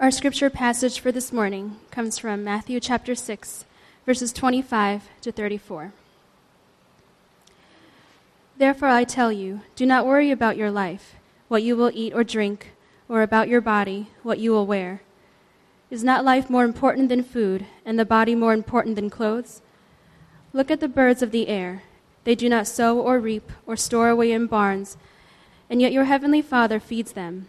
Our scripture passage for this morning comes from Matthew chapter 6, verses 25 to 34. Therefore, I tell you, do not worry about your life, what you will eat or drink, or about your body, what you will wear. Is not life more important than food, and the body more important than clothes? Look at the birds of the air. They do not sow or reap or store away in barns, and yet your heavenly Father feeds them.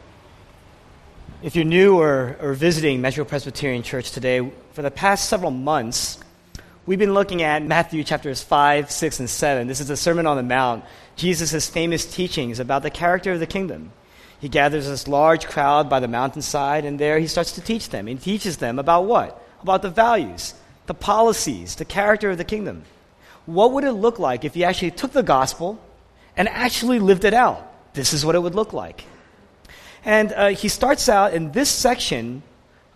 If you're new or, or visiting Metro Presbyterian Church today, for the past several months, we've been looking at Matthew chapters 5, 6, and 7. This is the Sermon on the Mount, Jesus' famous teachings about the character of the kingdom. He gathers this large crowd by the mountainside, and there he starts to teach them. He teaches them about what? About the values, the policies, the character of the kingdom. What would it look like if you actually took the gospel and actually lived it out? This is what it would look like. And uh, he starts out in this section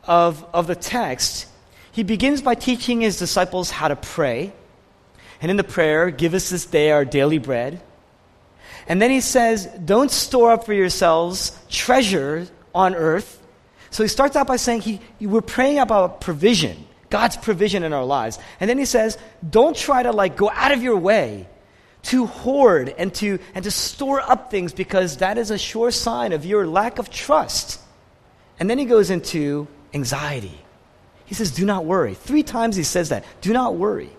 of, of the text. He begins by teaching his disciples how to pray. And in the prayer, give us this day our daily bread. And then he says, don't store up for yourselves treasure on earth. So he starts out by saying he, we're praying about provision, God's provision in our lives. And then he says, don't try to like go out of your way to hoard and to, and to store up things because that is a sure sign of your lack of trust. And then he goes into anxiety. He says, Do not worry. Three times he says that. Do not worry.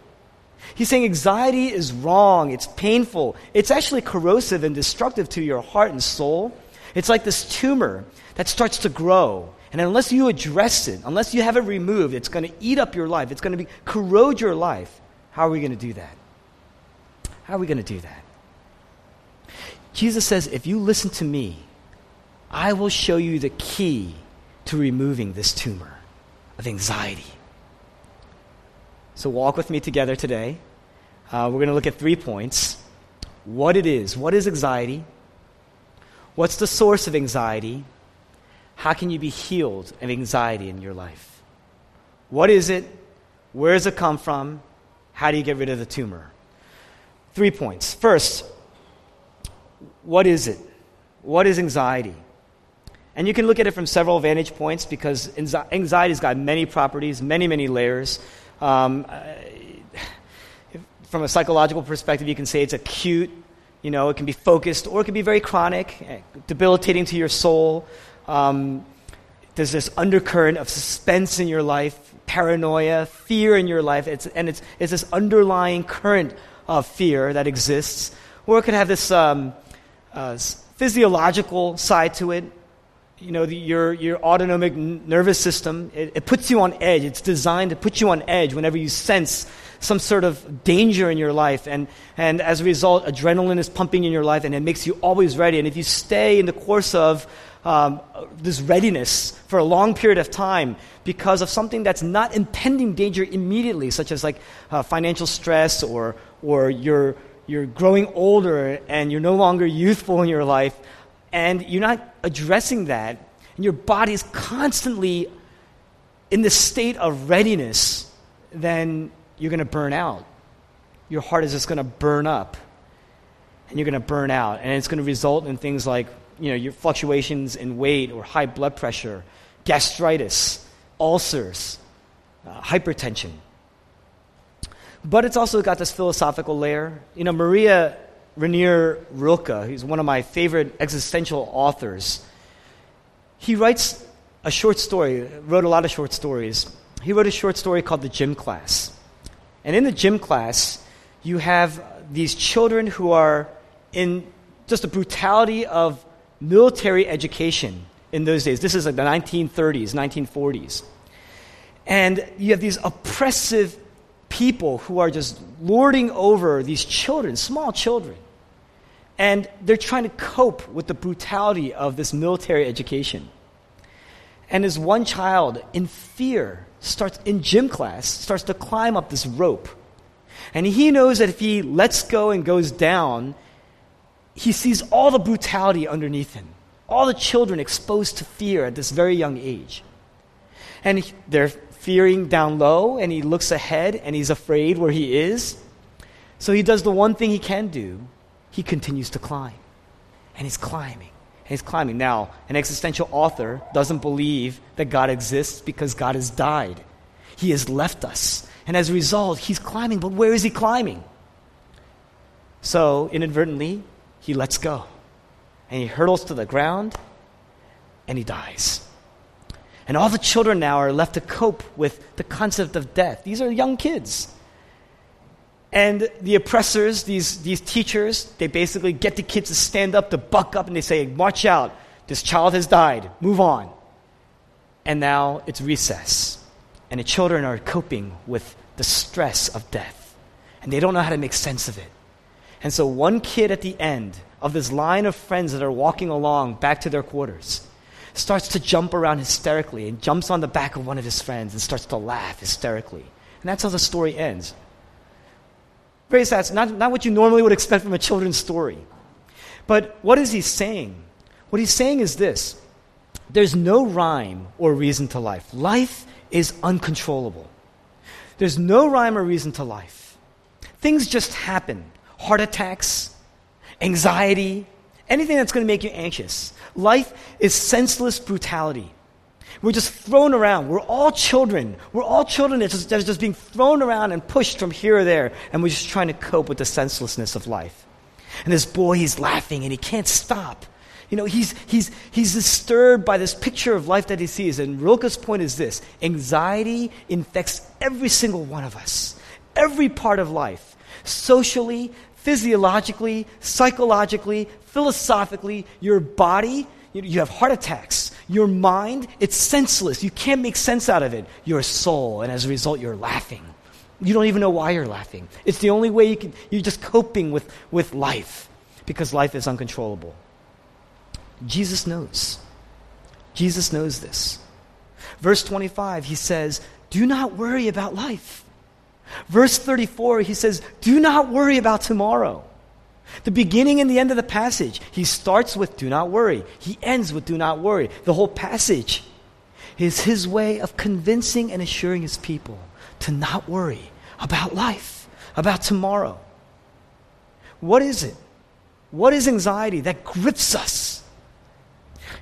He's saying anxiety is wrong, it's painful, it's actually corrosive and destructive to your heart and soul. It's like this tumor that starts to grow. And unless you address it, unless you have it removed, it's going to eat up your life. It's going to be, corrode your life. How are we going to do that? How are we going to do that? Jesus says, if you listen to me, I will show you the key to removing this tumor of anxiety. So, walk with me together today. Uh, we're going to look at three points what it is. What is anxiety? What's the source of anxiety? How can you be healed of anxiety in your life? What is it? Where does it come from? How do you get rid of the tumor? Three points. First, what is it? What is anxiety? And you can look at it from several vantage points because anxiety's got many properties, many, many layers. Um, uh, from a psychological perspective, you can say it's acute, you know, it can be focused, or it can be very chronic, eh, debilitating to your soul. Um, there's this undercurrent of suspense in your life, paranoia, fear in your life, it's, and it's, it's this underlying current of fear that exists, or it could have this um, uh, physiological side to it. You know, the, your, your autonomic nervous system, it, it puts you on edge. It's designed to put you on edge whenever you sense some sort of danger in your life. And, and as a result, adrenaline is pumping in your life and it makes you always ready. And if you stay in the course of um, this readiness for a long period of time because of something that's not impending danger immediately, such as like uh, financial stress or, or you're, you're growing older and you're no longer youthful in your life, and you're not addressing that, and your body is constantly in the state of readiness, then you're going to burn out. Your heart is just going to burn up, and you're going to burn out, and it's going to result in things like you know, your fluctuations in weight or high blood pressure, gastritis, ulcers, uh, hypertension. But it's also got this philosophical layer. You know, Maria Rainer Rilke, who's one of my favorite existential authors, he writes a short story, wrote a lot of short stories. He wrote a short story called The Gym Class. And in the gym class, you have these children who are in just the brutality of military education in those days. This is like the 1930s, 1940s. And you have these oppressive people who are just lording over these children, small children. And they're trying to cope with the brutality of this military education. And as one child, in fear, starts in gym class, starts to climb up this rope. And he knows that if he lets go and goes down, he sees all the brutality underneath him, all the children exposed to fear at this very young age. And he, they're fearing down low, and he looks ahead and he's afraid where he is. So he does the one thing he can do he continues to climb. And he's climbing. And he's climbing. Now, an existential author doesn't believe that God exists because God has died. He has left us. And as a result, he's climbing. But where is he climbing? So, inadvertently, he lets go. And he hurtles to the ground and he dies. And all the children now are left to cope with the concept of death. These are young kids. And the oppressors, these, these teachers, they basically get the kids to stand up, to buck up, and they say, March out. This child has died. Move on. And now it's recess. And the children are coping with the stress of death. And they don't know how to make sense of it. And so, one kid at the end of this line of friends that are walking along back to their quarters starts to jump around hysterically and jumps on the back of one of his friends and starts to laugh hysterically. And that's how the story ends. Very sad. Not, not what you normally would expect from a children's story. But what is he saying? What he's saying is this there's no rhyme or reason to life. Life is uncontrollable. There's no rhyme or reason to life. Things just happen heart attacks, anxiety, anything that's going to make you anxious. Life is senseless brutality. We're just thrown around. We're all children. We're all children that, just, that are just being thrown around and pushed from here or there, and we're just trying to cope with the senselessness of life. And this boy, he's laughing and he can't stop. You know, he's, he's, he's disturbed by this picture of life that he sees. And Rilke's point is this anxiety infects every single one of us, every part of life, socially, physiologically, psychologically, philosophically, your body, you have heart attacks. Your mind, it's senseless. You can't make sense out of it. Your soul, and as a result, you're laughing. You don't even know why you're laughing. It's the only way you can, you're just coping with, with life because life is uncontrollable. Jesus knows. Jesus knows this. Verse 25, he says, Do not worry about life. Verse 34, he says, Do not worry about tomorrow. The beginning and the end of the passage, he starts with do not worry. He ends with do not worry. The whole passage is his way of convincing and assuring his people to not worry about life, about tomorrow. What is it? What is anxiety that grips us?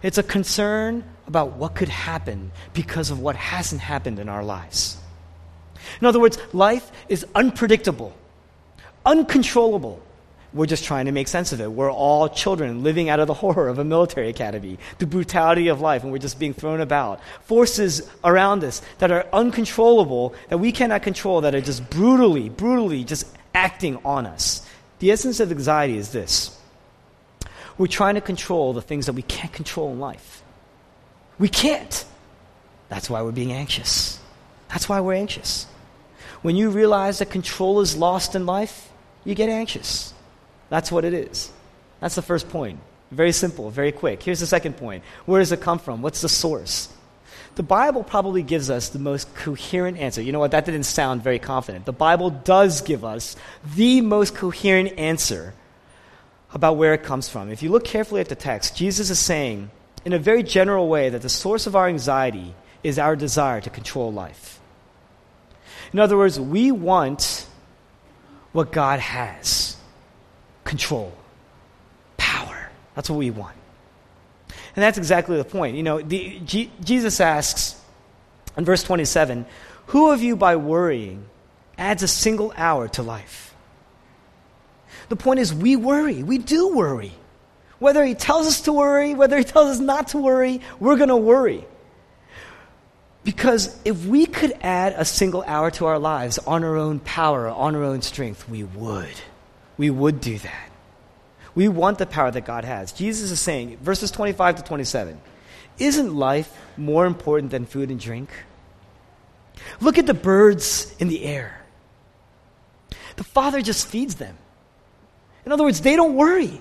It's a concern about what could happen because of what hasn't happened in our lives. In other words, life is unpredictable, uncontrollable. We're just trying to make sense of it. We're all children living out of the horror of a military academy, the brutality of life, and we're just being thrown about. Forces around us that are uncontrollable, that we cannot control, that are just brutally, brutally just acting on us. The essence of anxiety is this we're trying to control the things that we can't control in life. We can't. That's why we're being anxious. That's why we're anxious. When you realize that control is lost in life, you get anxious. That's what it is. That's the first point. Very simple, very quick. Here's the second point Where does it come from? What's the source? The Bible probably gives us the most coherent answer. You know what? That didn't sound very confident. The Bible does give us the most coherent answer about where it comes from. If you look carefully at the text, Jesus is saying, in a very general way, that the source of our anxiety is our desire to control life. In other words, we want what God has control, power. That's what we want. And that's exactly the point. You know, the, G, Jesus asks in verse 27 Who of you by worrying adds a single hour to life? The point is, we worry. We do worry. Whether he tells us to worry, whether he tells us not to worry, we're going to worry. Because if we could add a single hour to our lives on our own power, on our own strength, we would. We would do that. We want the power that God has. Jesus is saying, verses 25 to 27, isn't life more important than food and drink? Look at the birds in the air. The Father just feeds them. In other words, they don't worry.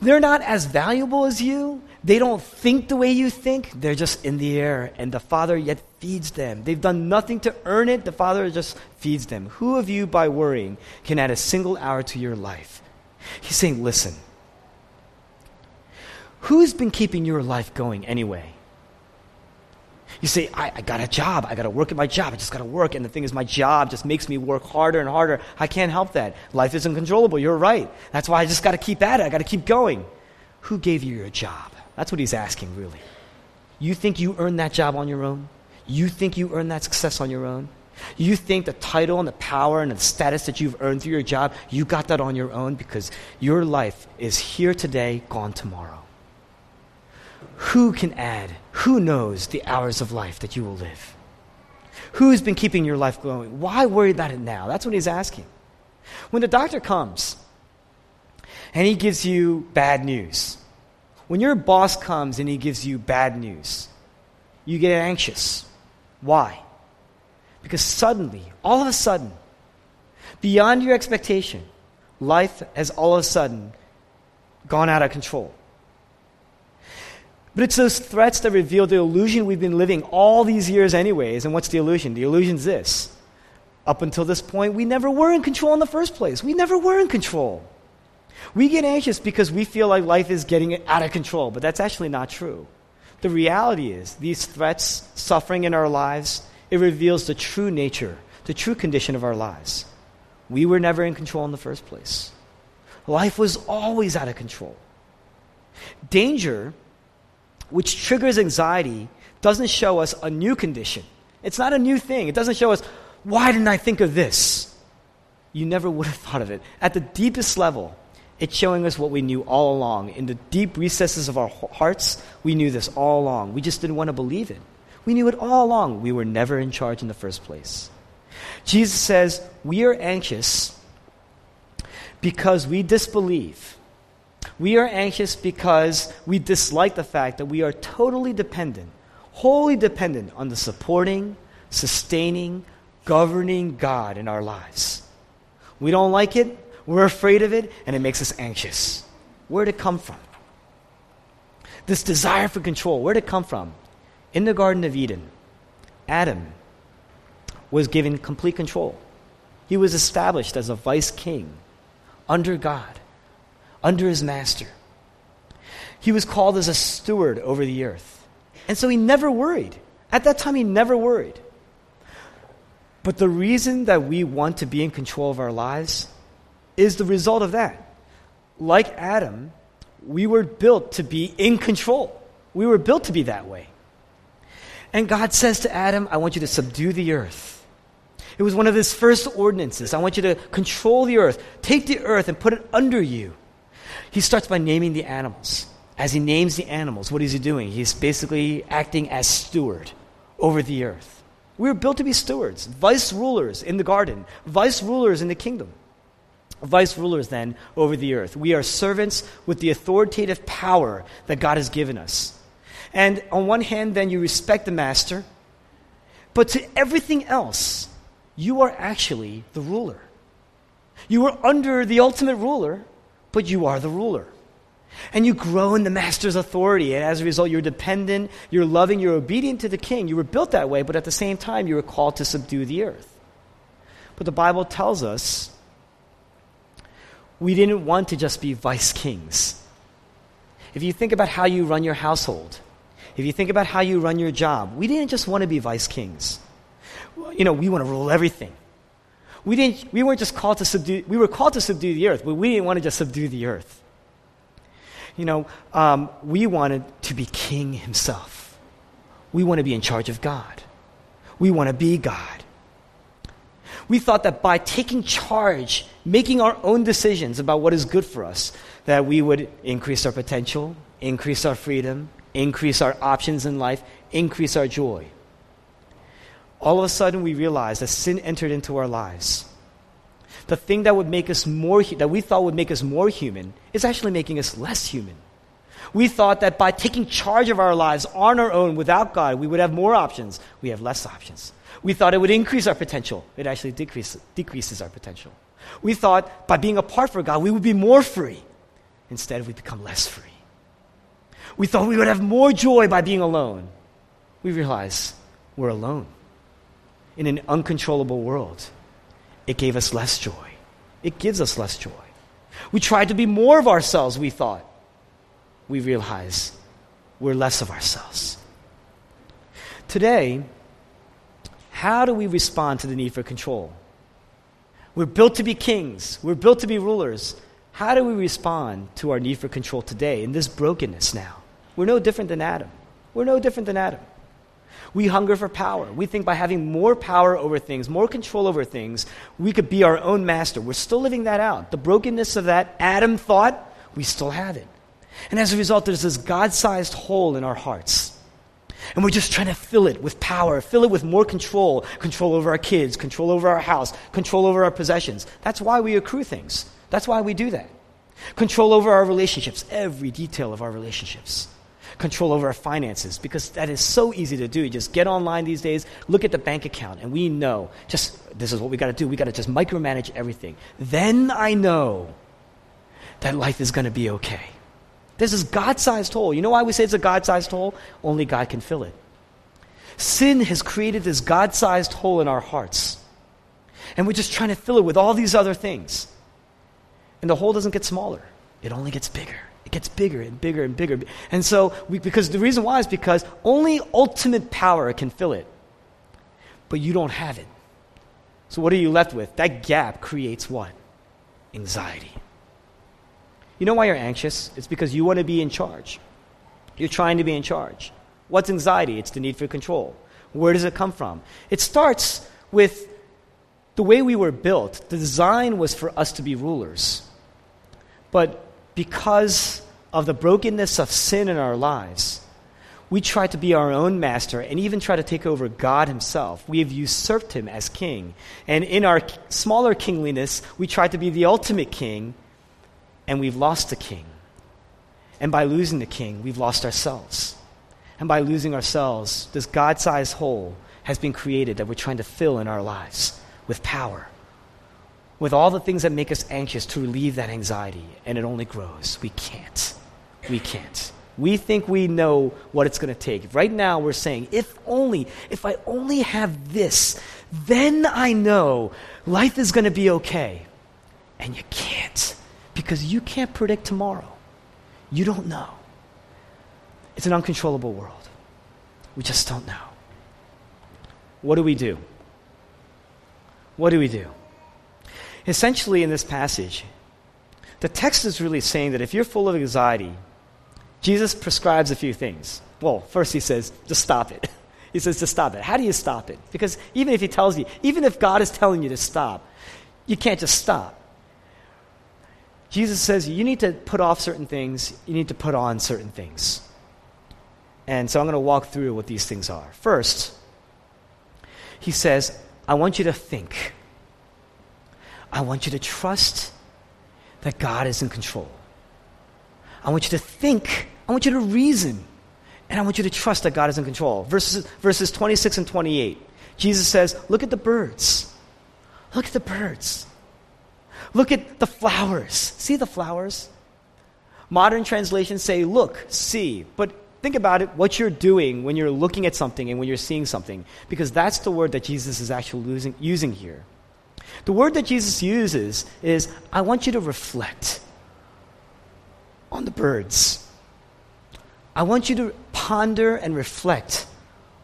They're not as valuable as you. They don't think the way you think. They're just in the air, and the Father yet feeds them. They've done nothing to earn it. The Father just feeds them. Who of you, by worrying, can add a single hour to your life? He's saying, listen. Who's been keeping your life going anyway? You say, I, I got a job. I got to work at my job. I just got to work. And the thing is, my job just makes me work harder and harder. I can't help that. Life is uncontrollable. You're right. That's why I just got to keep at it. I got to keep going. Who gave you your job? That's what he's asking, really. You think you earned that job on your own? You think you earned that success on your own? You think the title and the power and the status that you've earned through your job, you got that on your own because your life is here today, gone tomorrow. Who can add? Who knows the hours of life that you will live? Who's been keeping your life going? Why worry about it now? That's what he's asking. When the doctor comes and he gives you bad news, when your boss comes and he gives you bad news, you get anxious. Why? Because suddenly, all of a sudden, beyond your expectation, life has all of a sudden gone out of control. But it's those threats that reveal the illusion we've been living all these years, anyways. And what's the illusion? The illusion's this. Up until this point, we never were in control in the first place. We never were in control. We get anxious because we feel like life is getting out of control, but that's actually not true. The reality is, these threats, suffering in our lives, it reveals the true nature, the true condition of our lives. We were never in control in the first place. Life was always out of control. Danger which triggers anxiety, doesn't show us a new condition. It's not a new thing. It doesn't show us, why didn't I think of this? You never would have thought of it. At the deepest level, it's showing us what we knew all along. In the deep recesses of our hearts, we knew this all along. We just didn't want to believe it. We knew it all along. We were never in charge in the first place. Jesus says, We are anxious because we disbelieve we are anxious because we dislike the fact that we are totally dependent, wholly dependent on the supporting, sustaining, governing God in our lives. We don't like it, we're afraid of it, and it makes us anxious. Where'd it come from? This desire for control, where'd it come from? In the Garden of Eden, Adam was given complete control. He was established as a vice king under God under his master. He was called as a steward over the earth. And so he never worried. At that time, he never worried. But the reason that we want to be in control of our lives is the result of that. Like Adam, we were built to be in control. We were built to be that way. And God says to Adam, I want you to subdue the earth. It was one of his first ordinances. I want you to control the earth. Take the earth and put it under you. He starts by naming the animals. As he names the animals, what is he doing? He's basically acting as steward over the earth. We were built to be stewards, vice rulers in the garden, vice rulers in the kingdom. Vice rulers, then, over the earth. We are servants with the authoritative power that God has given us. And on one hand, then, you respect the master, but to everything else, you are actually the ruler. You are under the ultimate ruler, but you are the ruler. And you grow in the master's authority, and as a result, you're dependent, you're loving, you're obedient to the king. You were built that way, but at the same time, you were called to subdue the earth. But the Bible tells us we didn't want to just be vice kings. If you think about how you run your household, if you think about how you run your job, we didn't just want to be vice kings. You know, we want to rule everything we, didn't, we weren't just called to subdue, we were called to subdue the earth, but we didn't want to just subdue the earth. You know, um, we wanted to be king himself. We want to be in charge of God. We want to be God. We thought that by taking charge, making our own decisions about what is good for us, that we would increase our potential, increase our freedom, increase our options in life, increase our joy. all of a sudden we realized that sin entered into our lives. The thing that would make us more, that we thought would make us more human is actually making us less human. We thought that by taking charge of our lives on our own without God, we would have more options. We have less options. We thought it would increase our potential. It actually decrease, decreases our potential. We thought by being apart from God, we would be more free. Instead, we become less free. We thought we would have more joy by being alone. We realize we're alone in an uncontrollable world. It gave us less joy. It gives us less joy. We tried to be more of ourselves, we thought. We realize we're less of ourselves. Today, how do we respond to the need for control? We're built to be kings, we're built to be rulers. How do we respond to our need for control today in this brokenness now? We're no different than Adam. We're no different than Adam. We hunger for power. We think by having more power over things, more control over things, we could be our own master. We're still living that out. The brokenness of that Adam thought, we still have it. And as a result, there's this God sized hole in our hearts. And we're just trying to fill it with power, fill it with more control control over our kids, control over our house, control over our possessions. That's why we accrue things. That's why we do that. Control over our relationships, every detail of our relationships control over our finances because that is so easy to do. You just get online these days, look at the bank account, and we know just this is what we got to do. We got to just micromanage everything. Then I know that life is going to be okay. This is God sized hole. You know why we say it's a God sized hole? Only God can fill it. Sin has created this God sized hole in our hearts. And we're just trying to fill it with all these other things. And the hole doesn't get smaller, it only gets bigger. It gets bigger and bigger and bigger. And so, we, because the reason why is because only ultimate power can fill it. But you don't have it. So, what are you left with? That gap creates what? Anxiety. You know why you're anxious? It's because you want to be in charge. You're trying to be in charge. What's anxiety? It's the need for control. Where does it come from? It starts with the way we were built. The design was for us to be rulers. But because of the brokenness of sin in our lives, we try to be our own master and even try to take over God Himself. We have usurped Him as king. And in our smaller kingliness, we try to be the ultimate king, and we've lost the king. And by losing the king, we've lost ourselves. And by losing ourselves, this God sized hole has been created that we're trying to fill in our lives with power with all the things that make us anxious to relieve that anxiety, and it only grows. We can't. We can't. We think we know what it's going to take. Right now, we're saying, if only, if I only have this, then I know life is going to be okay. And you can't, because you can't predict tomorrow. You don't know. It's an uncontrollable world. We just don't know. What do we do? What do we do? Essentially, in this passage, the text is really saying that if you're full of anxiety, Jesus prescribes a few things. Well, first he says, just stop it. He says, just stop it. How do you stop it? Because even if he tells you, even if God is telling you to stop, you can't just stop. Jesus says you need to put off certain things, you need to put on certain things. And so I'm going to walk through what these things are. First, he says, I want you to think. I want you to trust that God is in control. I want you to think, I want you to reason, and I want you to trust that God is in control. Verses, verses 26 and 28, Jesus says, Look at the birds. Look at the birds. Look at the flowers. See the flowers? Modern translations say, Look, see. But think about it, what you're doing when you're looking at something and when you're seeing something, because that's the word that Jesus is actually losing, using here. The word that Jesus uses is I want you to reflect on the birds. I want you to ponder and reflect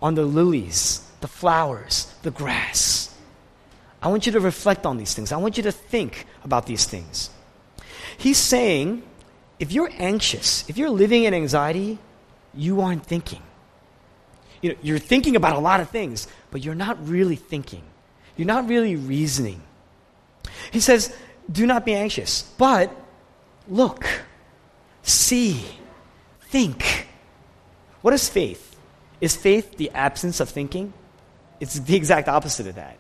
on the lilies, the flowers, the grass. I want you to reflect on these things. I want you to think about these things. He's saying if you're anxious, if you're living in anxiety, you aren't thinking. You know, you're thinking about a lot of things, but you're not really thinking. You're not really reasoning. He says, Do not be anxious, but look, see, think. What is faith? Is faith the absence of thinking? It's the exact opposite of that.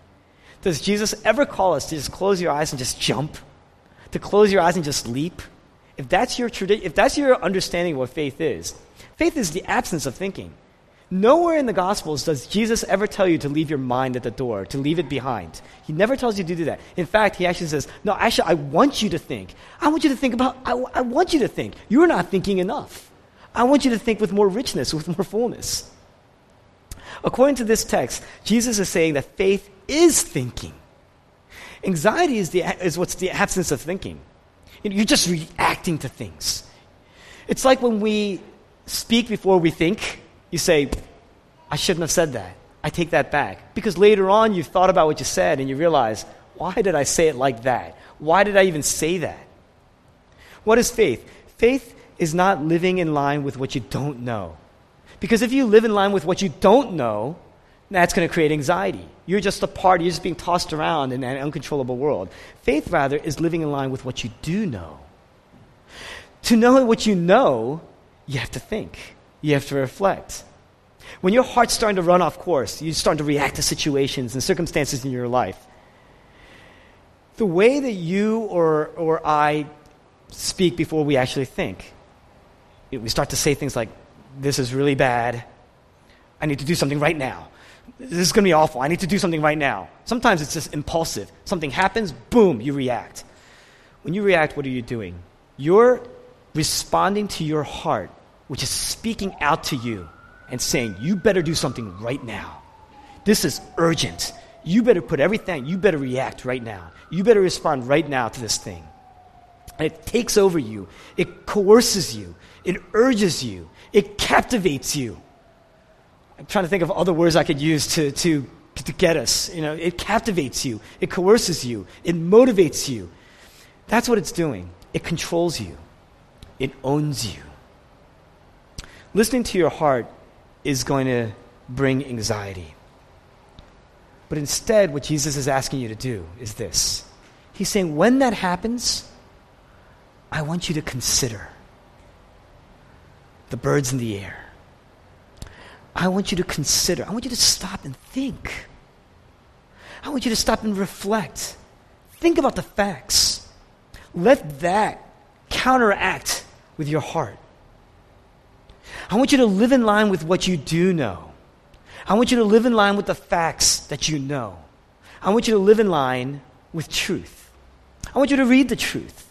Does Jesus ever call us to just close your eyes and just jump? To close your eyes and just leap? If that's your tradi- if that's your understanding of what faith is, faith is the absence of thinking. Nowhere in the Gospels does Jesus ever tell you to leave your mind at the door, to leave it behind. He never tells you to do that. In fact, he actually says, No, actually, I want you to think. I want you to think about, I, I want you to think. You're not thinking enough. I want you to think with more richness, with more fullness. According to this text, Jesus is saying that faith is thinking. Anxiety is, the, is what's the absence of thinking. You're just reacting to things. It's like when we speak before we think, you say, I shouldn't have said that. I take that back. Because later on, you've thought about what you said and you realize, why did I say it like that? Why did I even say that? What is faith? Faith is not living in line with what you don't know. Because if you live in line with what you don't know, that's going to create anxiety. You're just a part, you're just being tossed around in an uncontrollable world. Faith, rather, is living in line with what you do know. To know what you know, you have to think, you have to reflect. When your heart's starting to run off course, you're starting to react to situations and circumstances in your life. The way that you or, or I speak before we actually think, we start to say things like, This is really bad. I need to do something right now. This is going to be awful. I need to do something right now. Sometimes it's just impulsive. Something happens, boom, you react. When you react, what are you doing? You're responding to your heart, which is speaking out to you and saying, You better do something right now. This is urgent. You better put everything, you better react right now. You better respond right now to this thing. And it takes over you, it coerces you, it urges you, it captivates you. I'm trying to think of other words I could use to, to, to get us. You know, it captivates you, it coerces you, it motivates you. That's what it's doing. It controls you, it owns you. Listening to your heart is going to bring anxiety. But instead, what Jesus is asking you to do is this He's saying, when that happens, I want you to consider the birds in the air. I want you to consider. I want you to stop and think. I want you to stop and reflect. Think about the facts. Let that counteract with your heart. I want you to live in line with what you do know. I want you to live in line with the facts that you know. I want you to live in line with truth. I want you to read the truth.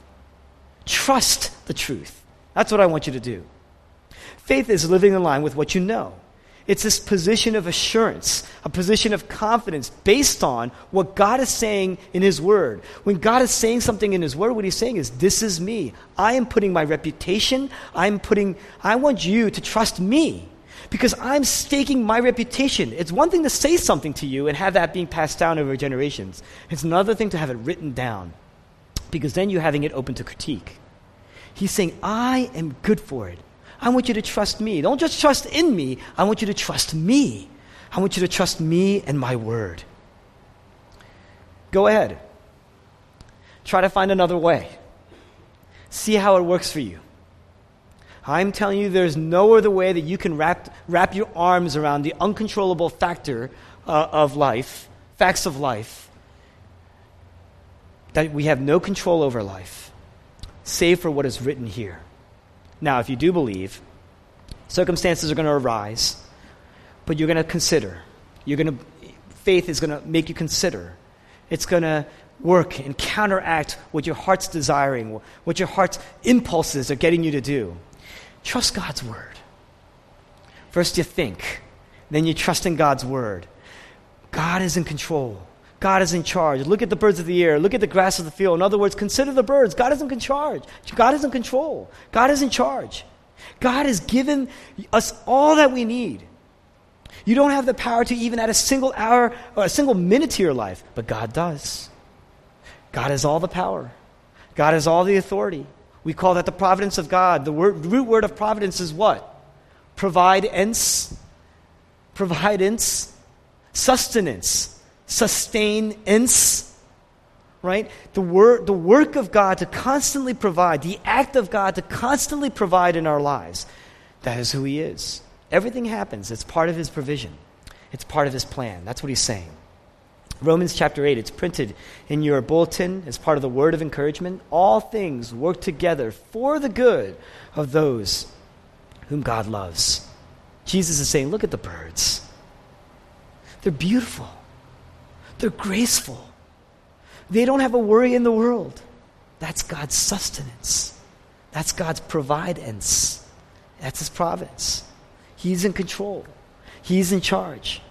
Trust the truth. That's what I want you to do. Faith is living in line with what you know. It's this position of assurance, a position of confidence based on what God is saying in His Word. When God is saying something in His Word, what He's saying is, This is me. I am putting my reputation, I'm putting, I want you to trust me because I'm staking my reputation. It's one thing to say something to you and have that being passed down over generations, it's another thing to have it written down because then you're having it open to critique. He's saying, I am good for it. I want you to trust me. Don't just trust in me, I want you to trust me. I want you to trust me and my word. Go ahead. Try to find another way. See how it works for you. I'm telling you, there's no other way that you can wrap, wrap your arms around the uncontrollable factor uh, of life, facts of life, that we have no control over life, save for what is written here. Now, if you do believe, circumstances are going to arise, but you're going to consider. You're going to, faith is going to make you consider. It's going to work and counteract what your heart's desiring, what your heart's impulses are getting you to do. Trust God's word. First, you think, then you trust in God's word. God is in control. God is in charge. Look at the birds of the air. Look at the grass of the field. In other words, consider the birds. God is in charge. God is in control. God is in charge. God has given us all that we need. You don't have the power to even add a single hour or a single minute to your life, but God does. God has all the power. God has all the authority. We call that the providence of God. The word, root word of providence is what? Providence. Providence. Sustenance sustenance, right? The, wor- the work of God to constantly provide, the act of God to constantly provide in our lives. That is who He is. Everything happens, it's part of His provision. It's part of his plan. That's what he's saying. Romans chapter 8, it's printed in your bulletin as part of the word of encouragement. All things work together for the good of those whom God loves. Jesus is saying, Look at the birds. They're beautiful, they're graceful, they don't have a worry in the world. That's God's sustenance, that's God's providence, that's His providence. He's in control, He's in charge.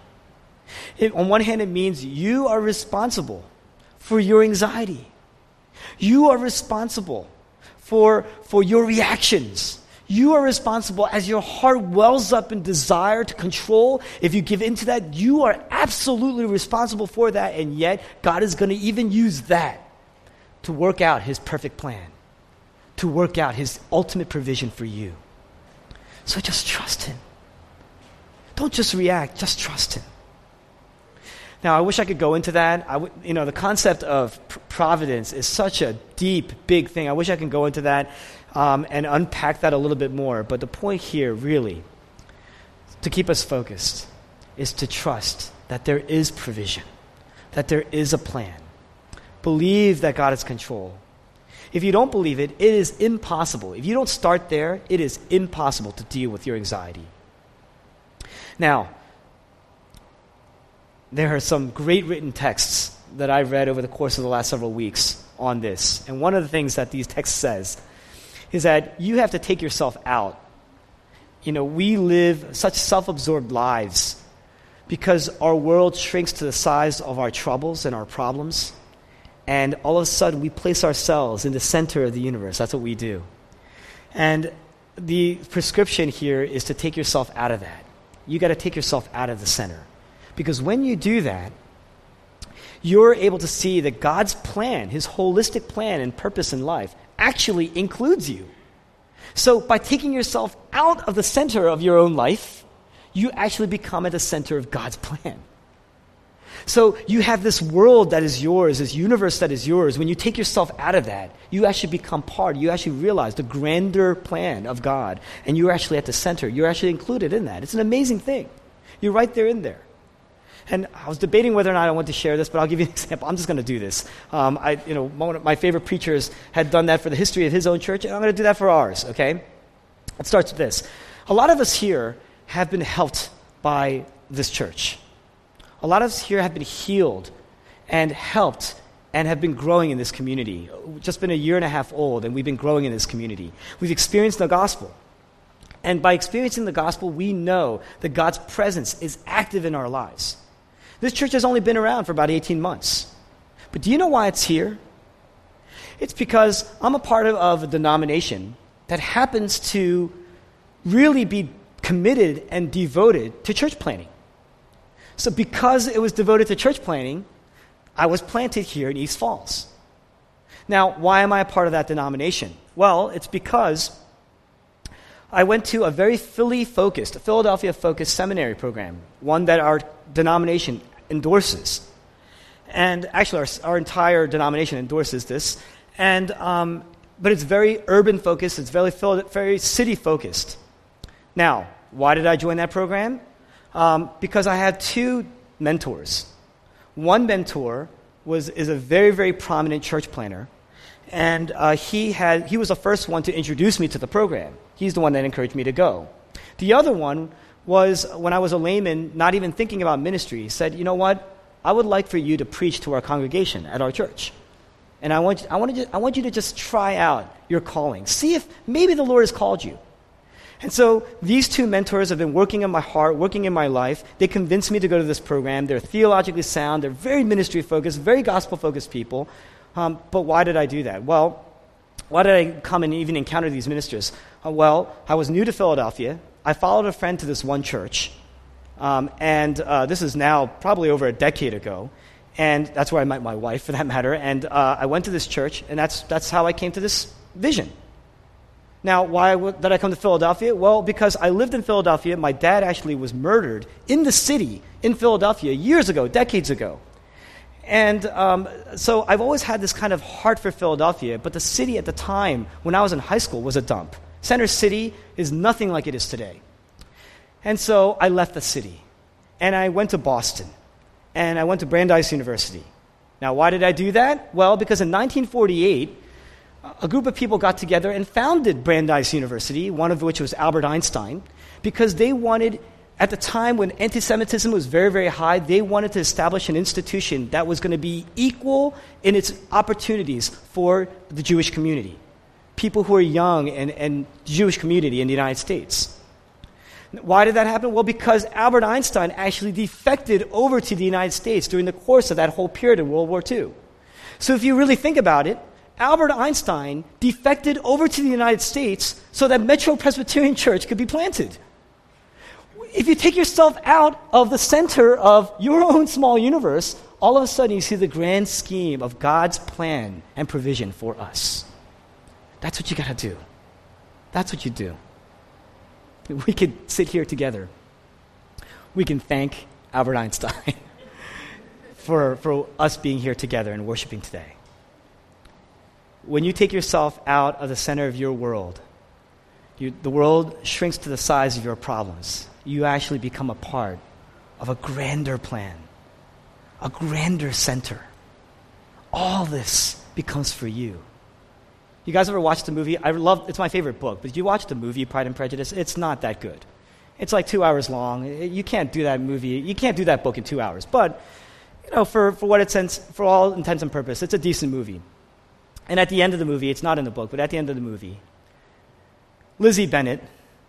It, on one hand, it means you are responsible for your anxiety. You are responsible for, for your reactions. You are responsible as your heart wells up in desire to control. If you give in to that, you are absolutely responsible for that. And yet, God is going to even use that to work out His perfect plan, to work out His ultimate provision for you. So just trust Him. Don't just react, just trust Him. Now, I wish I could go into that. I w- you know, the concept of pr- providence is such a deep, big thing. I wish I could go into that um, and unpack that a little bit more. But the point here, really, to keep us focused, is to trust that there is provision, that there is a plan. Believe that God is control. If you don't believe it, it is impossible. If you don't start there, it is impossible to deal with your anxiety. Now, there are some great written texts that I've read over the course of the last several weeks on this. And one of the things that these texts says is that you have to take yourself out. You know, we live such self-absorbed lives because our world shrinks to the size of our troubles and our problems. And all of a sudden, we place ourselves in the center of the universe. That's what we do. And the prescription here is to take yourself out of that. You got to take yourself out of the center. Because when you do that, you're able to see that God's plan, his holistic plan and purpose in life, actually includes you. So by taking yourself out of the center of your own life, you actually become at the center of God's plan. So you have this world that is yours, this universe that is yours. When you take yourself out of that, you actually become part, you actually realize the grander plan of God, and you're actually at the center. You're actually included in that. It's an amazing thing. You're right there in there. And I was debating whether or not I want to share this, but I'll give you an example. I'm just going to do this. Um, I, you know, one of my favorite preachers had done that for the history of his own church, and I'm going to do that for ours, okay? It starts with this. A lot of us here have been helped by this church. A lot of us here have been healed and helped and have been growing in this community. We've just been a year and a half old, and we've been growing in this community. We've experienced the gospel. And by experiencing the gospel, we know that God's presence is active in our lives. This church has only been around for about 18 months. But do you know why it's here? It's because I'm a part of, of a denomination that happens to really be committed and devoted to church planting. So, because it was devoted to church planting, I was planted here in East Falls. Now, why am I a part of that denomination? Well, it's because I went to a very Philly focused, Philadelphia focused seminary program, one that our denomination endorses. And actually, our, our entire denomination endorses this. And, um, but it's very urban focused, it's very, very city focused. Now, why did I join that program? Um, because I had two mentors. One mentor was, is a very, very prominent church planter, and uh, he, had, he was the first one to introduce me to the program. He's the one that encouraged me to go. The other one was when I was a layman, not even thinking about ministry, said, You know what? I would like for you to preach to our congregation at our church. And I want, I, want to, I want you to just try out your calling. See if maybe the Lord has called you. And so these two mentors have been working in my heart, working in my life. They convinced me to go to this program. They're theologically sound, they're very ministry focused, very gospel focused people. Um, but why did I do that? Well, why did I come and even encounter these ministers? Uh, well, I was new to Philadelphia. I followed a friend to this one church. Um, and uh, this is now probably over a decade ago. And that's where I met my wife, for that matter. And uh, I went to this church, and that's, that's how I came to this vision. Now, why did I come to Philadelphia? Well, because I lived in Philadelphia. My dad actually was murdered in the city in Philadelphia years ago, decades ago. And um, so I've always had this kind of heart for Philadelphia, but the city at the time, when I was in high school, was a dump. Center City is nothing like it is today. And so I left the city. and I went to Boston. And I went to Brandeis University. Now, why did I do that? Well, because in 1948, a group of people got together and founded Brandeis University, one of which was Albert Einstein, because they wanted, at the time when anti Semitism was very, very high, they wanted to establish an institution that was going to be equal in its opportunities for the Jewish community, people who are young and, and Jewish community in the United States. Why did that happen? Well, because Albert Einstein actually defected over to the United States during the course of that whole period in World War II. So if you really think about it, Albert Einstein defected over to the United States so that Metro Presbyterian Church could be planted. If you take yourself out of the center of your own small universe, all of a sudden you see the grand scheme of God's plan and provision for us. That's what you got to do. That's what you do. We could sit here together. We can thank Albert Einstein for, for us being here together and worshiping today when you take yourself out of the center of your world, you, the world shrinks to the size of your problems. You actually become a part of a grander plan, a grander center. All this becomes for you. You guys ever watched the movie? I love it's my favorite book, but did you watch the movie Pride and Prejudice? It's not that good. It's like two hours long. You can't do that movie. You can't do that book in two hours. But you know, for, for what it's for all intents and purposes, it's a decent movie. And at the end of the movie, it's not in the book, but at the end of the movie, Lizzie Bennet,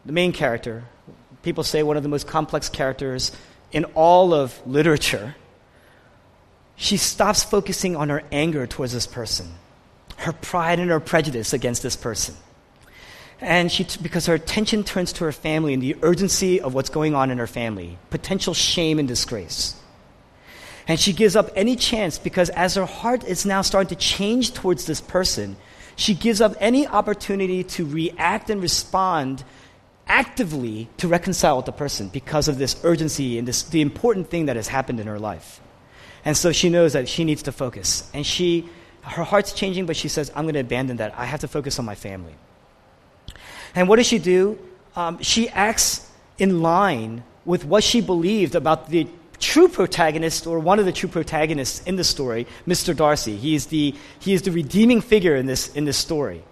the main character, people say one of the most complex characters in all of literature, she stops focusing on her anger towards this person, her pride and her prejudice against this person. And she, because her attention turns to her family and the urgency of what's going on in her family, potential shame and disgrace. And she gives up any chance because as her heart is now starting to change towards this person, she gives up any opportunity to react and respond actively to reconcile with the person because of this urgency and this, the important thing that has happened in her life. And so she knows that she needs to focus. And she, her heart's changing, but she says, I'm going to abandon that. I have to focus on my family. And what does she do? Um, she acts in line with what she believed about the true protagonist, or one of the true protagonists in the story, Mr. Darcy. He is the, he is the redeeming figure in this, in this story.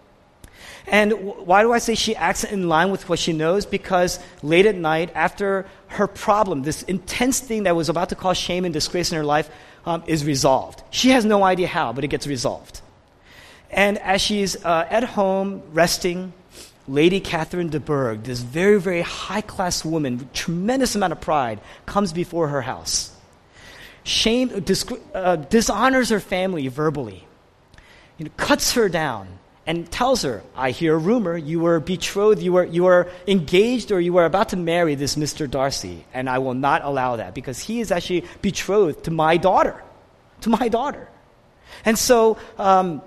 And why do I say she acts in line with what she knows? Because late at night, after her problem, this intense thing that was about to cause shame and disgrace in her life, um, is resolved. She has no idea how, but it gets resolved. And as she's uh, at home resting, Lady Catherine de Bourgh, this very, very high class woman with tremendous amount of pride, comes before her house. Shame, dis, uh, dishonors her family verbally, you know, cuts her down, and tells her, I hear a rumor you were betrothed, you were, you were engaged, or you were about to marry this Mr. Darcy, and I will not allow that because he is actually betrothed to my daughter. To my daughter. And so, um,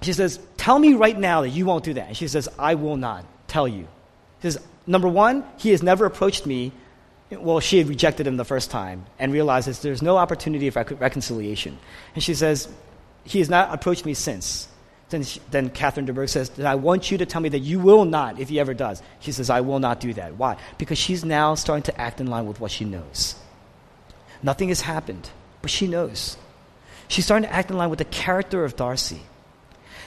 she says, Tell me right now that you won't do that. And she says, I will not tell you. She says, Number one, he has never approached me. Well, she had rejected him the first time and realizes there's no opportunity for reconciliation. And she says, He has not approached me since. Then, she, then Catherine de Bourgh says, I want you to tell me that you will not if he ever does. She says, I will not do that. Why? Because she's now starting to act in line with what she knows. Nothing has happened, but she knows. She's starting to act in line with the character of Darcy.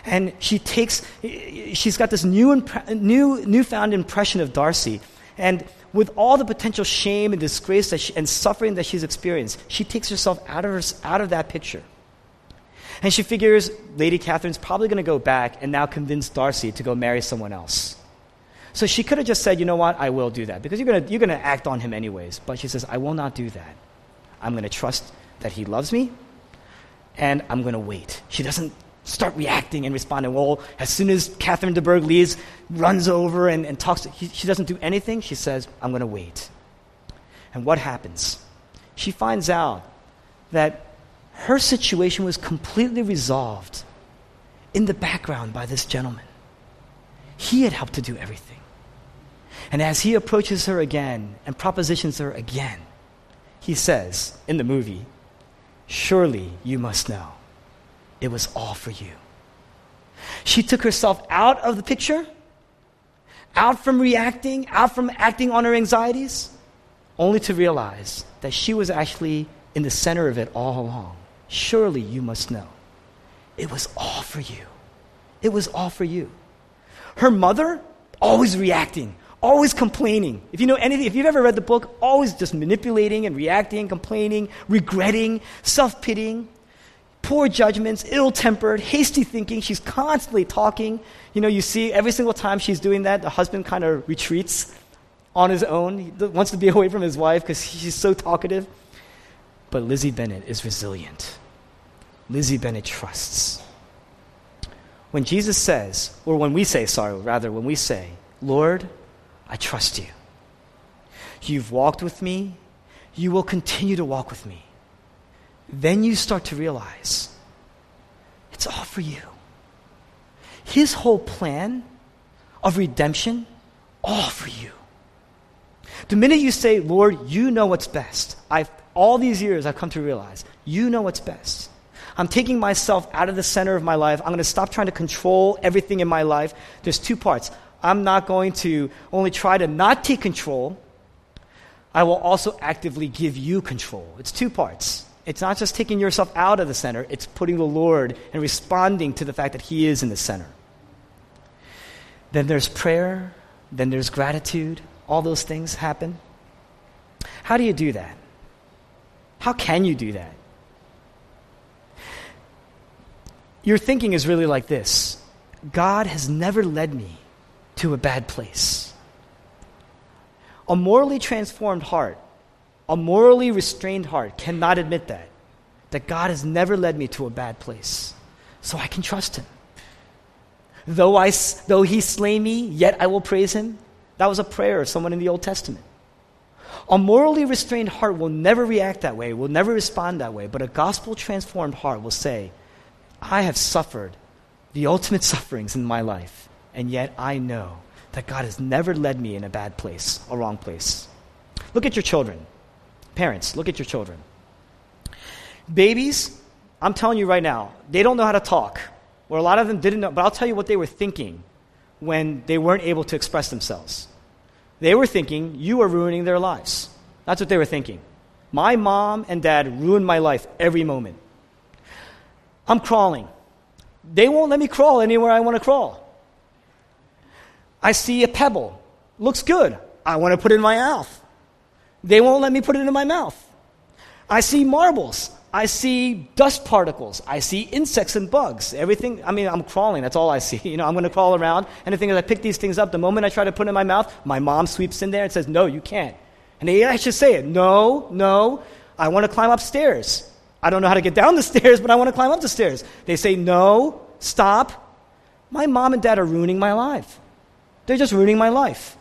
And she takes, she's got this new, and new, newfound impression of Darcy. And with all the potential shame and disgrace she, and suffering that she's experienced, she takes herself out of, her, out of that picture. And she figures Lady Catherine's probably going to go back and now convince Darcy to go marry someone else. So she could have just said, you know what, I will do that, because you're going you're to act on him anyways. But she says, I will not do that. I'm going to trust that he loves me, and I'm going to wait. She doesn't start reacting and responding. Well, as soon as Catherine de Bourgh leaves, runs over and, and talks, he, she doesn't do anything. She says, I'm going to wait. And what happens? She finds out that her situation was completely resolved in the background by this gentleman. He had helped to do everything. And as he approaches her again and propositions her again, he says in the movie, Surely you must know it was all for you. She took herself out of the picture, out from reacting, out from acting on her anxieties, only to realize that she was actually in the center of it all along. Surely you must know. It was all for you. It was all for you. Her mother, always reacting, always complaining. If you know anything, if you've ever read the book, always just manipulating and reacting, complaining, regretting, self pitying, poor judgments, ill tempered, hasty thinking. She's constantly talking. You know, you see every single time she's doing that, the husband kind of retreats on his own. He wants to be away from his wife because she's so talkative. But Lizzie Bennet is resilient. Lizzie Bennet trusts. When Jesus says, or when we say, sorry, rather, when we say, Lord, I trust you. You've walked with me. You will continue to walk with me. Then you start to realize it's all for you. His whole plan of redemption, all for you. The minute you say, Lord, you know what's best, I've, all these years I've come to realize, you know what's best. I'm taking myself out of the center of my life. I'm going to stop trying to control everything in my life. There's two parts. I'm not going to only try to not take control, I will also actively give you control. It's two parts. It's not just taking yourself out of the center, it's putting the Lord and responding to the fact that He is in the center. Then there's prayer, then there's gratitude. All those things happen. How do you do that? How can you do that? Your thinking is really like this God has never led me to a bad place. A morally transformed heart, a morally restrained heart cannot admit that. That God has never led me to a bad place. So I can trust Him. Though, I, though He slay me, yet I will praise Him. That was a prayer of someone in the Old Testament. A morally restrained heart will never react that way, will never respond that way, but a gospel transformed heart will say, I have suffered the ultimate sufferings in my life, and yet I know that God has never led me in a bad place, a wrong place. Look at your children. Parents, look at your children. Babies, I'm telling you right now, they don't know how to talk, or a lot of them didn't know, but I'll tell you what they were thinking when they weren't able to express themselves. They were thinking, You are ruining their lives. That's what they were thinking. My mom and dad ruined my life every moment. I'm crawling. They won't let me crawl anywhere I want to crawl. I see a pebble. Looks good. I want to put it in my mouth. They won't let me put it in my mouth. I see marbles. I see dust particles. I see insects and bugs. Everything, I mean, I'm crawling. That's all I see. You know, I'm going to crawl around. And the thing is, I pick these things up. The moment I try to put it in my mouth, my mom sweeps in there and says, No, you can't. And I actually say it. No, no, I want to climb upstairs. I don't know how to get down the stairs, but I want to climb up the stairs. They say, No, stop. My mom and dad are ruining my life. They're just ruining my life.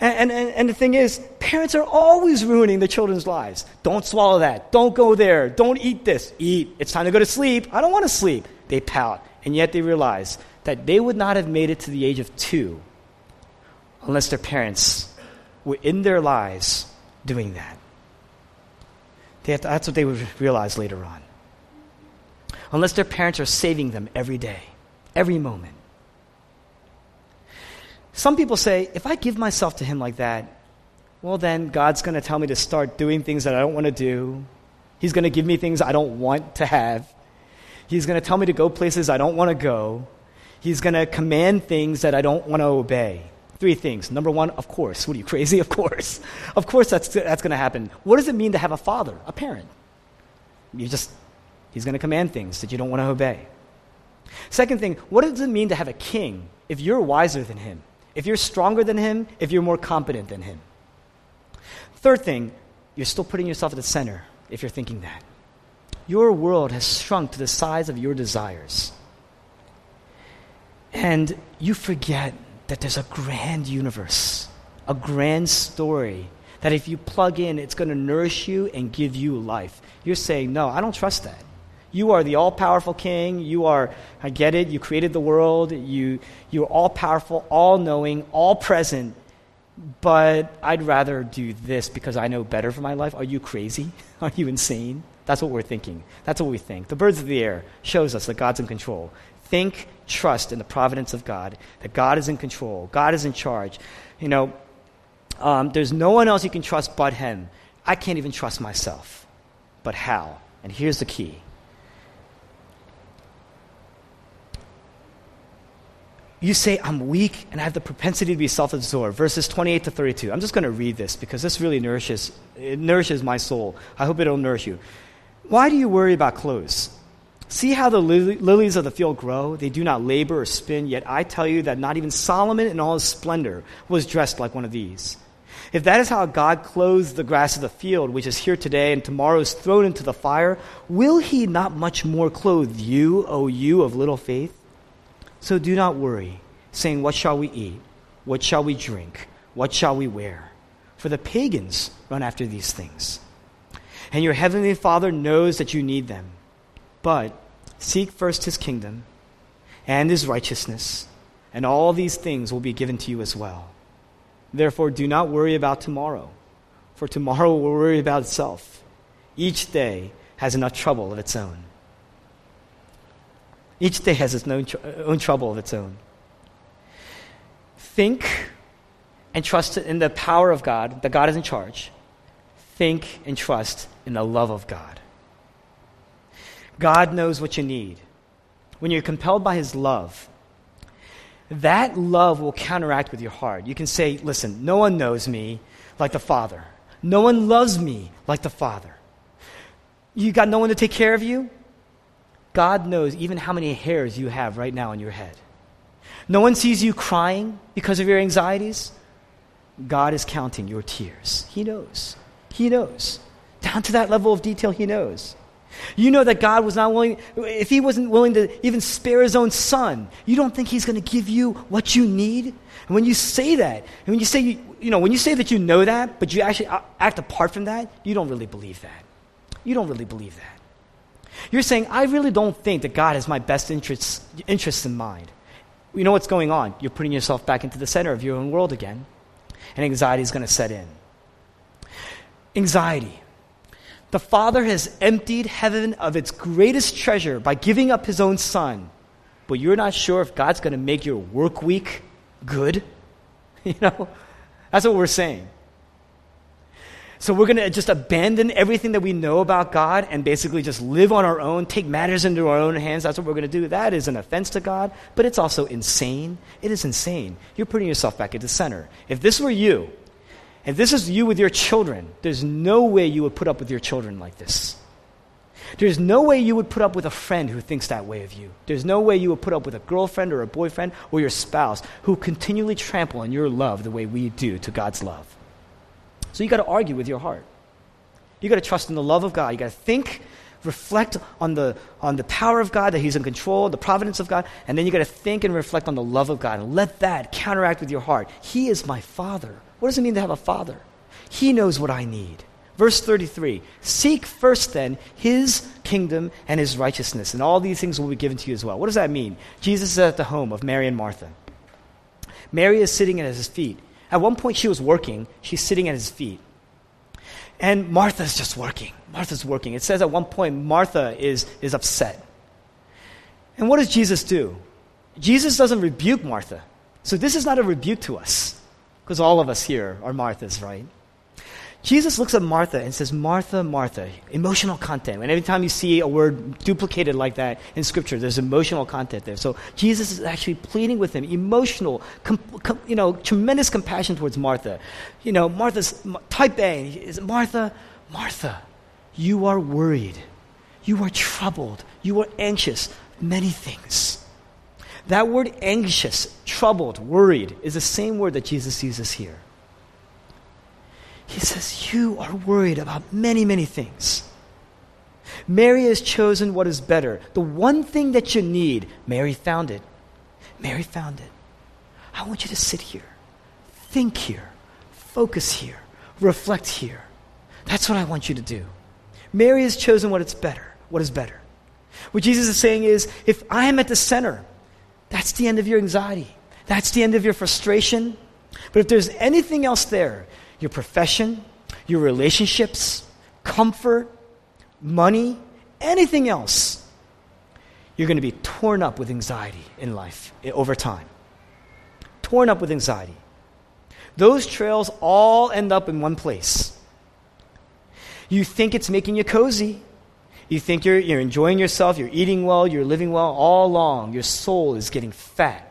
And, and, and the thing is, parents are always ruining the children's lives. Don't swallow that. Don't go there. Don't eat this. Eat. It's time to go to sleep. I don't want to sleep. They pout. And yet they realize that they would not have made it to the age of two unless their parents were in their lives doing that. To, that's what they would realize later on. Unless their parents are saving them every day, every moment. Some people say, if I give myself to Him like that, well, then God's going to tell me to start doing things that I don't want to do. He's going to give me things I don't want to have. He's going to tell me to go places I don't want to go. He's going to command things that I don't want to obey. Three things. Number one, of course. What are you, crazy? Of course. Of course that's, that's going to happen. What does it mean to have a father, a parent? You just, he's going to command things that you don't want to obey. Second thing, what does it mean to have a king if you're wiser than him? if you're stronger than him, if you're more competent than him. Third thing, you're still putting yourself at the center if you're thinking that. Your world has shrunk to the size of your desires. And you forget that there's a grand universe, a grand story that if you plug in, it's going to nourish you and give you life. You're saying, No, I don't trust that. You are the all powerful king. You are, I get it, you created the world. You, you're all powerful, all knowing, all present. But I'd rather do this because I know better for my life. Are you crazy? Are you insane? That's what we're thinking. That's what we think. The birds of the air shows us that God's in control. Think, trust in the providence of God, that God is in control, God is in charge. You know, Um, there's no one else you can trust but Him. I can't even trust myself. But how? And here's the key. You say, I'm weak and I have the propensity to be self absorbed. Verses 28 to 32. I'm just going to read this because this really nourishes, it nourishes my soul. I hope it'll nourish you. Why do you worry about clothes? See how the lilies of the field grow? They do not labor or spin, yet I tell you that not even Solomon in all his splendor was dressed like one of these. If that is how God clothes the grass of the field, which is here today and tomorrow is thrown into the fire, will he not much more clothe you, O you of little faith? So do not worry, saying, What shall we eat? What shall we drink? What shall we wear? For the pagans run after these things. And your heavenly Father knows that you need them. But seek first his kingdom and his righteousness, and all these things will be given to you as well. Therefore, do not worry about tomorrow, for tomorrow will worry about itself. Each day has enough trouble of its own. Each day has its own, tr- own trouble of its own. Think and trust in the power of God, that God is in charge. Think and trust in the love of God. God knows what you need. When you're compelled by His love, that love will counteract with your heart. You can say, listen, no one knows me like the Father. No one loves me like the Father. You got no one to take care of you? God knows even how many hairs you have right now on your head. No one sees you crying because of your anxieties. God is counting your tears. He knows. He knows. Down to that level of detail, He knows. You know that God was not willing, if He wasn't willing to even spare His own Son, you don't think He's going to give you what you need? And when you say that, and when you say, you, you know, when you say that you know that, but you actually act apart from that, you don't really believe that. You don't really believe that. You're saying, I really don't think that God has my best interests, interests in mind. You know what's going on? You're putting yourself back into the center of your own world again, and anxiety is going to set in. Anxiety. The Father has emptied heaven of its greatest treasure by giving up his own Son. But you're not sure if God's going to make your work week good? You know? That's what we're saying. So we're going to just abandon everything that we know about God and basically just live on our own, take matters into our own hands. That's what we're going to do. That is an offense to God, but it's also insane. It is insane. You're putting yourself back at the center. If this were you, if this is you with your children, there's no way you would put up with your children like this. There's no way you would put up with a friend who thinks that way of you. There's no way you would put up with a girlfriend or a boyfriend or your spouse who continually trample on your love the way we do to God's love. So you got to argue with your heart. You got to trust in the love of God. You got to think, reflect on the, on the power of God, that He's in control, the providence of God, and then you got to think and reflect on the love of God and let that counteract with your heart. He is my Father. What does it mean to have a father? He knows what I need. Verse 33 Seek first then his kingdom and his righteousness, and all these things will be given to you as well. What does that mean? Jesus is at the home of Mary and Martha. Mary is sitting at his feet. At one point, she was working, she's sitting at his feet. And Martha's just working. Martha's working. It says at one point, Martha is, is upset. And what does Jesus do? Jesus doesn't rebuke Martha. So this is not a rebuke to us. Because all of us here are Marthas, right? Jesus looks at Martha and says, Martha, Martha, emotional content. And every time you see a word duplicated like that in Scripture, there's emotional content there. So Jesus is actually pleading with him, emotional, com, com, you know, tremendous compassion towards Martha. You know, Martha's type A. Is Martha, Martha, you are worried. You are troubled. You are anxious. Many things. That word anxious, troubled, worried is the same word that Jesus uses here. He says, You are worried about many, many things. Mary has chosen what is better. The one thing that you need, Mary found it. Mary found it. I want you to sit here, think here, focus here, reflect here. That's what I want you to do. Mary has chosen what is better. What is better? What Jesus is saying is if I am at the center, that's the end of your anxiety. That's the end of your frustration. But if there's anything else there, your profession, your relationships, comfort, money, anything else, you're going to be torn up with anxiety in life over time. Torn up with anxiety. those trails all end up in one place. You think it's making you cozy. You think you're, you're enjoying yourself, you're eating well, you're living well. All along, your soul is getting fat.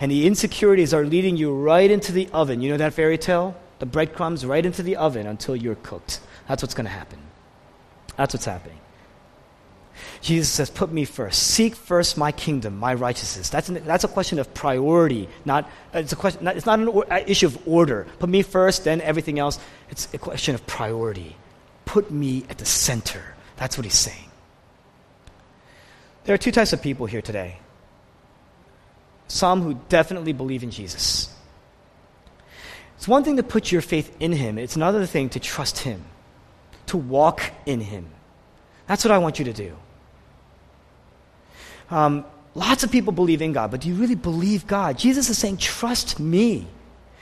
And the insecurities are leading you right into the oven. You know that fairy tale? The breadcrumbs right into the oven until you're cooked. That's what's going to happen. That's what's happening. Jesus says, Put me first. Seek first my kingdom, my righteousness. That's, an, that's a question of priority. Not, it's, a question, not, it's not an or, issue of order. Put me first, then everything else. It's a question of priority. Put me at the center. That's what he's saying. There are two types of people here today some who definitely believe in Jesus. It's one thing to put your faith in him, it's another thing to trust him, to walk in him. That's what I want you to do. Um, lots of people believe in God, but do you really believe God? Jesus is saying, trust me.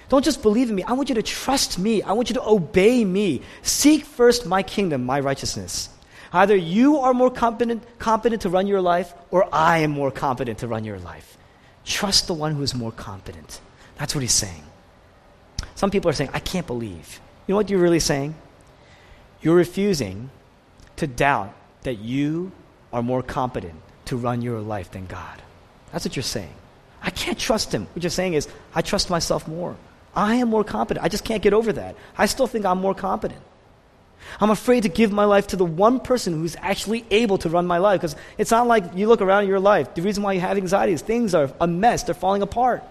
Don't just believe in me. I want you to trust me. I want you to obey me. Seek first my kingdom, my righteousness. Either you are more competent, competent to run your life, or I am more competent to run your life. Trust the one who is more competent. That's what he's saying. Some people are saying, I can't believe. You know what you're really saying? You're refusing to doubt that you are more competent to run your life than God. That's what you're saying. I can't trust him. What you're saying is, I trust myself more. I am more competent. I just can't get over that. I still think I'm more competent. I'm afraid to give my life to the one person who's actually able to run my life because it's not like you look around your life. The reason why you have anxiety is things are a mess, they're falling apart.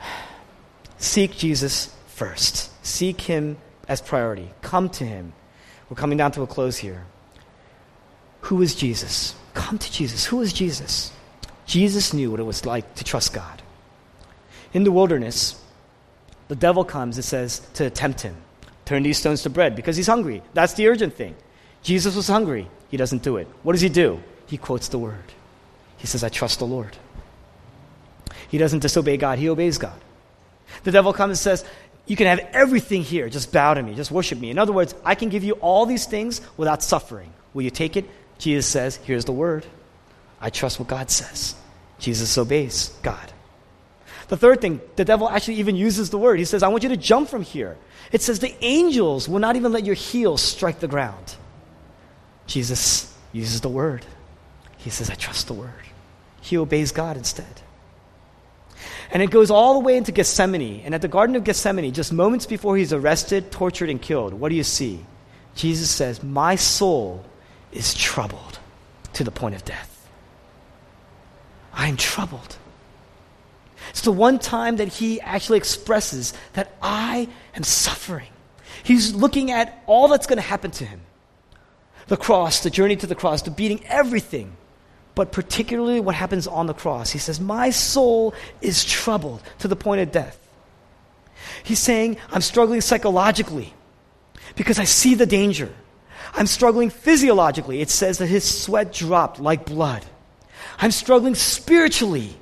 Seek Jesus first, seek him as priority. Come to him. We're coming down to a close here. Who is Jesus? Come to Jesus. Who is Jesus? Jesus knew what it was like to trust God. In the wilderness, the devil comes, it says, to tempt him. Turn these stones to bread because he's hungry. That's the urgent thing. Jesus was hungry. He doesn't do it. What does he do? He quotes the word. He says, I trust the Lord. He doesn't disobey God, he obeys God. The devil comes and says, You can have everything here. Just bow to me. Just worship me. In other words, I can give you all these things without suffering. Will you take it? Jesus says, Here's the word. I trust what God says. Jesus obeys God. The third thing, the devil actually even uses the word. He says, I want you to jump from here. It says, the angels will not even let your heels strike the ground. Jesus uses the word. He says, I trust the word. He obeys God instead. And it goes all the way into Gethsemane. And at the Garden of Gethsemane, just moments before he's arrested, tortured, and killed, what do you see? Jesus says, My soul is troubled to the point of death. I am troubled. It's the one time that he actually expresses that I am suffering. He's looking at all that's going to happen to him the cross, the journey to the cross, the beating, everything. But particularly what happens on the cross. He says, My soul is troubled to the point of death. He's saying, I'm struggling psychologically because I see the danger. I'm struggling physiologically. It says that his sweat dropped like blood. I'm struggling spiritually.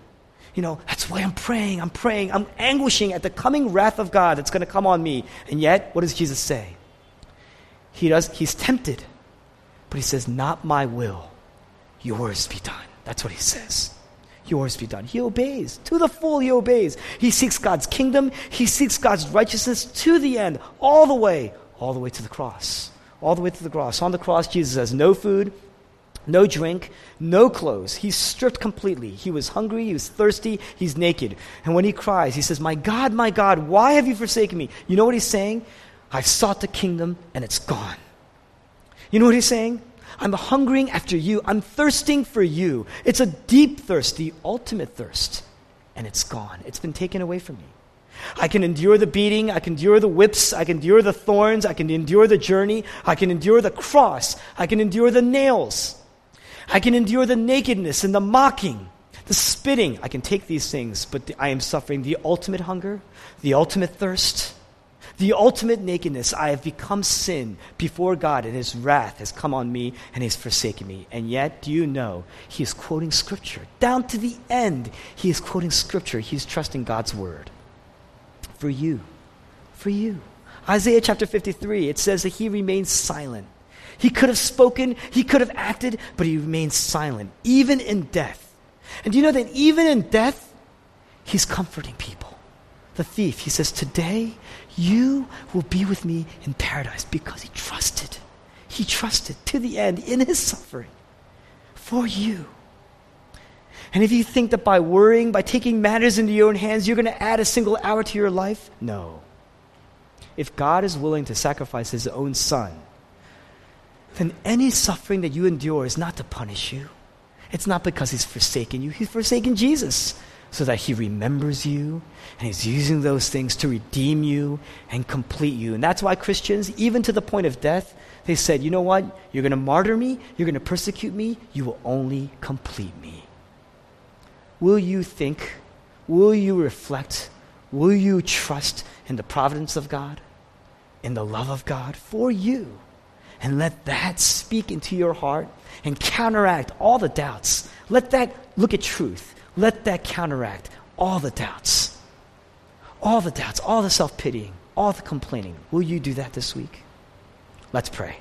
You know, that's why I'm praying. I'm praying. I'm anguishing at the coming wrath of God that's going to come on me. And yet, what does Jesus say? He does, he's tempted, but he says, Not my will, yours be done. That's what he says. Yours be done. He obeys. To the full, he obeys. He seeks God's kingdom. He seeks God's righteousness to the end, all the way, all the way to the cross all the way to the cross. On the cross, Jesus has no food, no drink, no clothes. He's stripped completely. He was hungry, he was thirsty, he's naked. And when he cries, he says, My God, my God, why have you forsaken me? You know what he's saying? I've sought the kingdom and it's gone. You know what he's saying? I'm hungering after you. I'm thirsting for you. It's a deep thirst, the ultimate thirst. And it's gone. It's been taken away from me. I can endure the beating. I can endure the whips. I can endure the thorns. I can endure the journey. I can endure the cross. I can endure the nails. I can endure the nakedness and the mocking, the spitting. I can take these things, but I am suffering the ultimate hunger, the ultimate thirst, the ultimate nakedness. I have become sin before God, and His wrath has come on me, and He's forsaken me. And yet, do you know, He is quoting Scripture. Down to the end, He is quoting Scripture. He's trusting God's Word for you. For you. Isaiah chapter 53, it says that he remains silent. He could have spoken, he could have acted, but he remains silent, even in death. And do you know that even in death, He's comforting people. The thief, he says, Today you will be with me in paradise because he trusted. He trusted to the end in his suffering for you. And if you think that by worrying, by taking matters into your own hands, you're going to add a single hour to your life, no. If God is willing to sacrifice his own son, then any suffering that you endure is not to punish you. It's not because he's forsaken you, he's forsaken Jesus so that he remembers you and he's using those things to redeem you and complete you. And that's why Christians, even to the point of death, they said, you know what? You're going to martyr me, you're going to persecute me, you will only complete me. Will you think? Will you reflect? Will you trust in the providence of God, in the love of God for you? And let that speak into your heart and counteract all the doubts. Let that look at truth let that counteract all the doubts, all the doubts, all the self pitying, all the complaining. Will you do that this week? Let's pray.